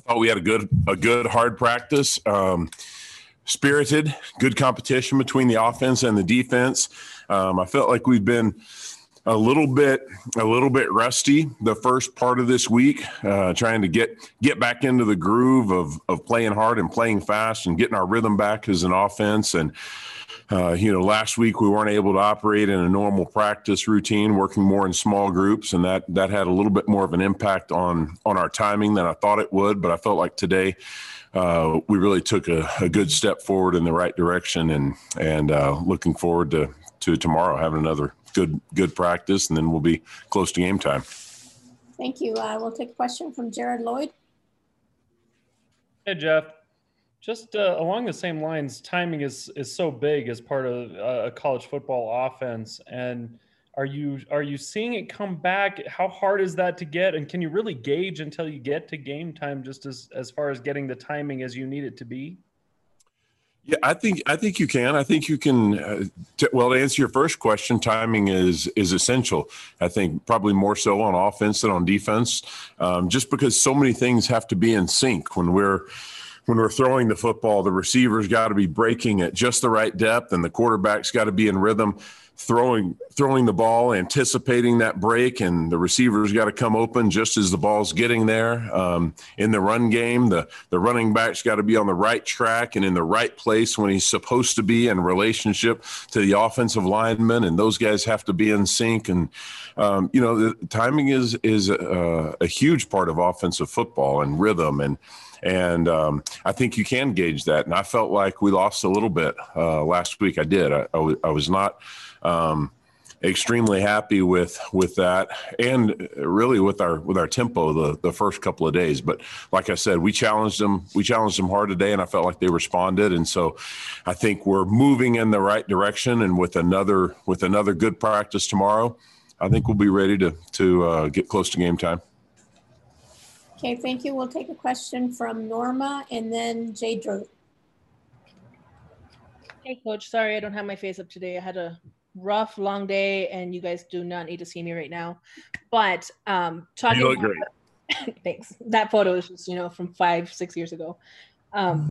thought we had a good a good hard practice. Um, spirited, good competition between the offense and the defense. Um, I felt like we've been a little bit a little bit rusty the first part of this week uh, trying to get get back into the groove of of playing hard and playing fast and getting our rhythm back as an offense. And uh, you know last week we weren't able to operate in a normal practice routine working more in small groups. And that that had a little bit more of an impact on on our timing than i thought it would. But i felt like today uh, we really took a, a, good step forward in the right direction and and uh, looking forward to to tomorrow having another good good practice, and then we'll be close to game time. Thank you. Uh, we'll take a question from Jared Lloyd. Hey, Jeff. Just uh, along the same lines, timing is is so big as part of uh, a college football offense, and are you are you seeing it come back? How hard is that to get, and can you really gauge until you get to game time, just as as far as getting the timing as you need it to be? Yeah, I think I think you can. I think you can. Uh, t- well, to answer your first question, timing is is essential. I think probably more so on offense than on defense, um, just because so many things have to be in sync when we're when we're throwing the football. The receivers got to be breaking at just the right depth, and the quarterback's got to be in rhythm throwing throwing the ball, anticipating that break, and the receivers got to come open just as the ball's getting there. Um, in the run game, the the running back's got to be on the right track and in the right place when he's supposed to be in relationship to the offensive lineman, and those guys have to be in sync. And um, you know, the timing is is a, a huge part of offensive football and rhythm and. And um, I think you can gauge that. And I felt like we lost a little bit uh, last week. I did. I, I, w- I was not um, extremely happy with with that and really with our with our tempo the the first couple of days but like i said we challenged them we challenged them hard today and i felt like they responded and so i think we're moving in the right direction and with another with another good practice tomorrow i think we'll be ready to to uh, get close to game time okay thank you we'll take a question from norma and then jay drew hey coach sorry i don't have my face up today i had a rough, long day, and you guys do not need to see me right now. But um, talking. You look about, great. thanks. That photo is just you know from five, six years ago. Um,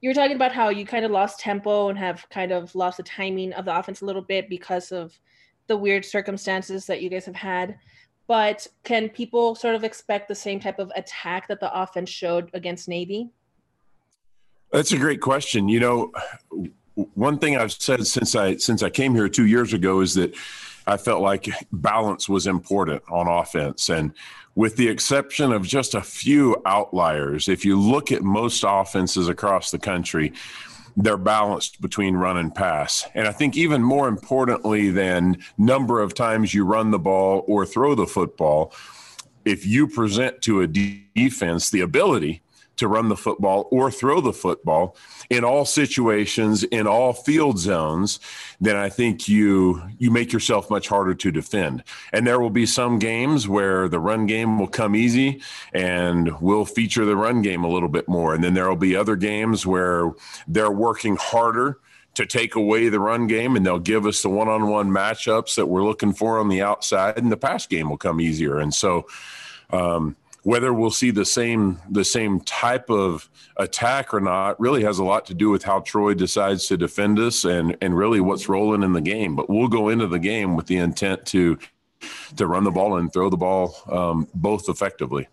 you were talking about how you kind of lost tempo and have kind of lost the timing of the offense a little bit because of the weird circumstances that you guys have had. But can people sort of expect the same type of attack that the offense showed against Navy? That's a great question. You know, one thing I've said since I since I came here two years ago is that I felt like balance was important on offense, and with the exception of just a few outliers, if you look at most offenses across the country, they're balanced between run and pass. And I think even more importantly than number of times you run the ball or throw the football, if you present to a defense the ability to run the football or throw the football in all situations in all field zones then i think you you make yourself much harder to defend. And there will be some games where the run game will come easy and we'll feature the run game a little bit more. And then there will be other games where they're working harder to take away the run game and they'll give us the one-on-one matchups that we're looking for on the outside and the pass game will come easier. And so um, whether we'll see the same the same type of attack or not really has a lot to do with how Troy decides to defend us and and really what's rolling in the game. But we'll go into the game with the intent to to run the ball and throw the ball um, both effectively.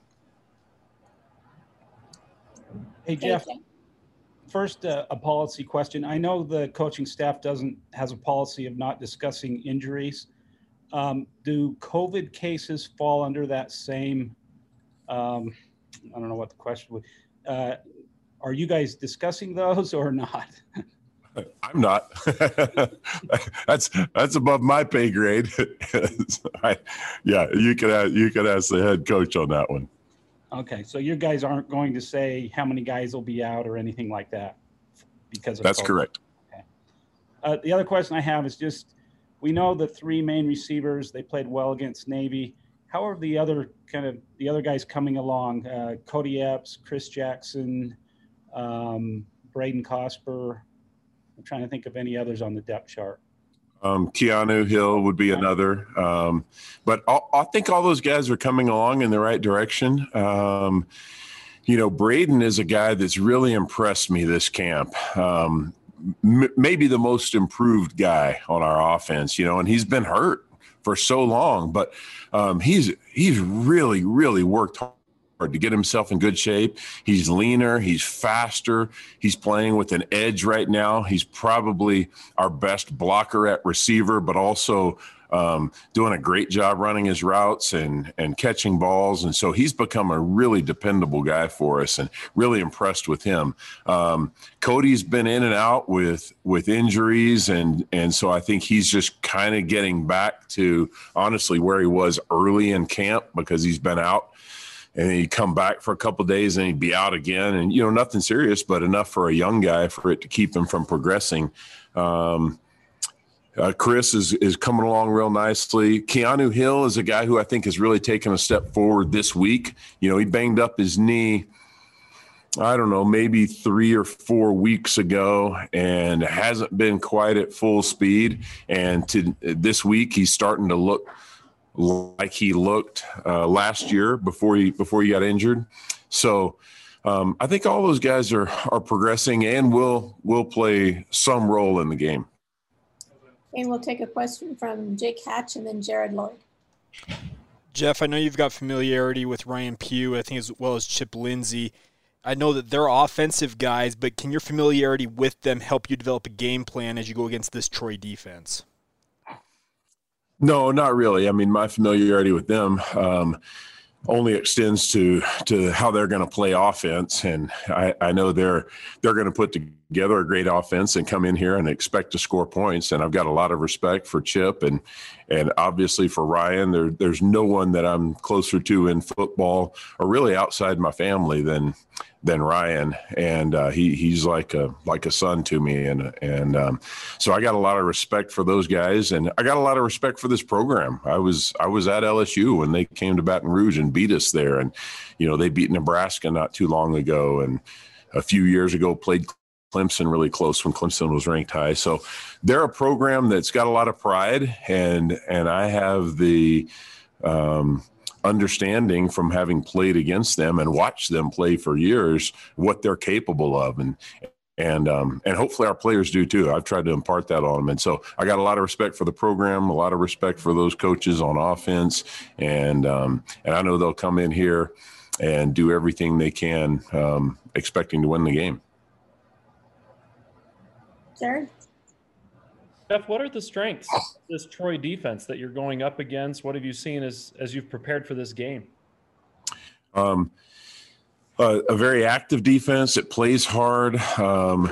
Hey Jeff, first uh, a policy question. I know the coaching staff doesn't has a policy of not discussing injuries. Um, do COVID cases fall under that same um, I don't know what the question was. Uh, are you guys discussing those or not? I'm not. that's that's above my pay grade. I, yeah, you could ask, you could ask the head coach on that one. Okay, so you guys aren't going to say how many guys will be out or anything like that because that's COVID. correct. Okay. Uh, the other question I have is just we know the three main receivers they played well against Navy how are the other kind of the other guys coming along? Uh, Cody Epps, Chris Jackson, um, Braden Cosper. I'm trying to think of any others on the depth chart. Um, Keanu Hill would be another, um, but I think all those guys are coming along in the right direction. Um, You know, Braden is a guy that's really impressed me this camp. Um, m- maybe the most improved guy on our offense, you know, and he's been hurt for so long, but um, he's he's really really worked hard to get himself in good shape. He's leaner, he's faster, he's playing with an edge right now. He's probably our best blocker at receiver, but also um, doing a great job running his routes and and catching balls. And so he's become a really dependable guy for us, and really impressed with him. Um, Cody's been in and out with with injuries, and and so I think he's just kind of getting back to honestly where he was early in camp because he's been out and he'd come back for a couple days and he'd be out again and you know nothing serious but enough for a young guy for it to keep him from progressing um, uh, Chris is is coming along real nicely. Keanu Hill is a guy who I think has really taken a step forward this week. You know, he banged up his knee. I don't know, maybe three or four weeks ago, and hasn't been quite at full speed. And to this week, he's starting to look like he looked uh, last year before he before he got injured. So um, I think all those guys are are progressing and will will play some role in the game. And we'll take a question from Jake Hatch and then Jared Lloyd. Jeff, I know you've got familiarity with Ryan Pugh, I think as well as Chip Lindsey. I know that they're offensive guys, but can your familiarity with them help you develop a game plan as you go against this Troy defense? No, not really. I mean, my familiarity with them um, only extends to to how they're going to play offense, and I, I know they're they're going to put together a great offense and come in here and expect to score points. And I've got a lot of respect for Chip and and obviously for Ryan. There there's no one that I'm closer to in football or really outside my family than than Ryan, and uh, he he's like a like a son to me, and and um, so I got a lot of respect for those guys, and I got a lot of respect for this program. I was I was at LSU when they came to Baton Rouge and beat us there, and you know they beat Nebraska not too long ago, and a few years ago played Clemson really close when Clemson was ranked high. So they're a program that's got a lot of pride, and and I have the um, understanding from having played against them and watched them play for years what they're capable of and and um, and hopefully our players do too. I've tried to impart that on them, and so I got a lot of respect for the program, a lot of respect for those coaches on offense, and um, and I know they'll come in here and do everything they can, um, expecting to win the game. Jared? Jeff, what are the strengths of this Troy defense that you're going up against? What have you seen as as you've prepared for this game? Um, uh, a very active defense. It plays hard. Um,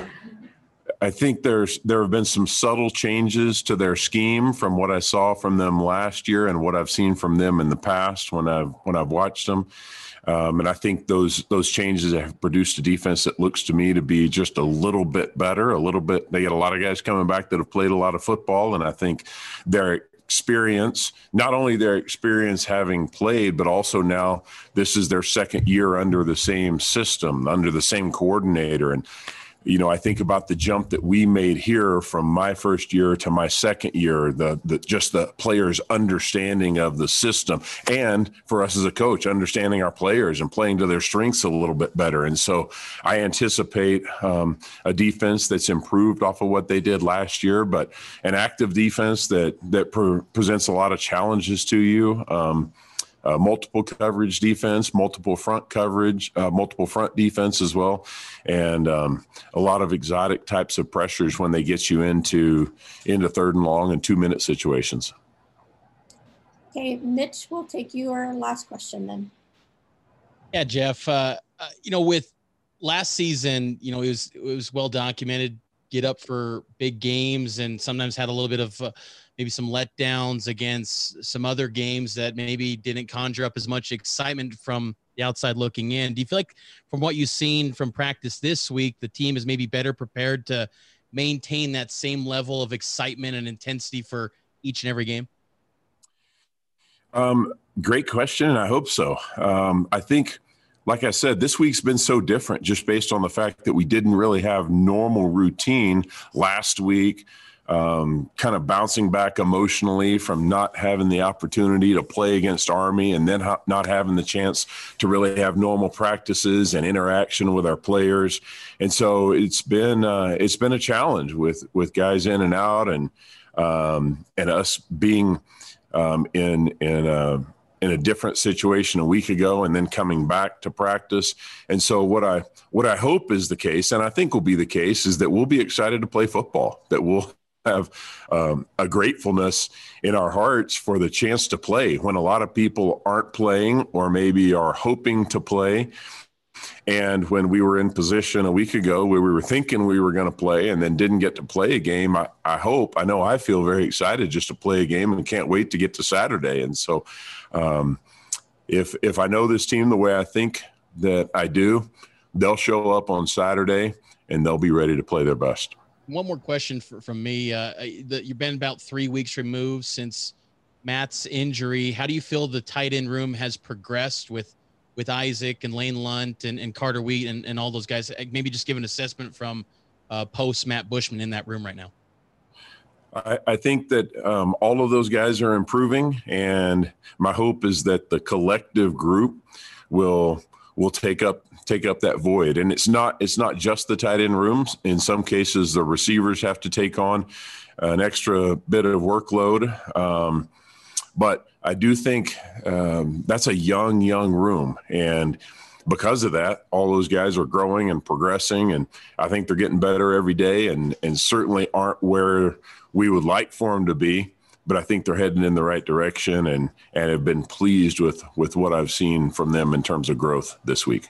I think there's there have been some subtle changes to their scheme from what I saw from them last year and what I've seen from them in the past when I've when I've watched them. Um, and I think those those changes have produced a defense that looks to me to be just a little bit better, a little bit. They get a lot of guys coming back that have played a lot of football, and I think their experience, not only their experience having played, but also now this is their second year under the same system, under the same coordinator, and you know, I think about the jump that we made here from my first year to my second year, the, the just the players' understanding of the system, and for us as a coach, understanding our players and playing to their strengths a little bit better. And so, I anticipate um, a defense that's improved off of what they did last year, but an active defense that that pre- presents a lot of challenges to you. Um, uh, multiple coverage defense, multiple front coverage, uh, multiple front defense as well, and um, a lot of exotic types of pressures when they get you into into third and long and two minute situations. Okay, Mitch, we'll take your last question then. Yeah, Jeff. Uh, uh you know, with last season, you know, it was it was well documented. Get up for big games, and sometimes had a little bit of uh, maybe some letdowns against some other games that maybe didn't conjure up as much excitement from the outside looking in. Do you feel like, from what you've seen from practice this week, the team is maybe better prepared to maintain that same level of excitement and intensity for each and every game? Um, great question. I hope so. Um, I think, like I said, this week's been so different just based on the fact that we didn't really have normal routine last week um, kind of bouncing back emotionally from not having the opportunity to play against Army and then ha- not having the chance to really have normal practices and interaction with our players. And so it's been uh, it's been a challenge with with guys in and out and um, and us being um, in in a in a different situation a week ago and then coming back to practice. And so what I what I hope is the case, and I think will be the case, is that we'll be excited to play football. That we'll have um, a gratefulness in our hearts for the chance to play when a lot of people aren't playing or maybe are hoping to play. And when we were in position a week ago where we were thinking we were going to play and then didn't get to play a game, I, I, hope, I know I feel very excited just to play a game and can't wait to get to Saturday. And so um, if, if I know this team the way I think that I do, they'll show up on Saturday and they'll be ready to play their best one more question for, from me. Uh, the, you've been about three weeks removed since Matt's injury. How do you feel the tight end room has progressed with with Isaac and Lane Lunt and, and Carter Wheat and, and all those guys? Maybe just give an assessment from uh, post Matt Bushman in that room right now. I, I think that um, all of those guys are improving, and my hope is that the collective group will will take up take up that void. And it's not it's not just the tight end rooms. In some cases, the receivers have to take on an extra bit of workload. Um, but I do think um, that's a young, young room, and because of that, all those guys are growing and progressing, and I think they're getting better every day, and and certainly aren't where we would like for them to be. But I think they're heading in the right direction, and and have been pleased with with what I've seen from them in terms of growth this week.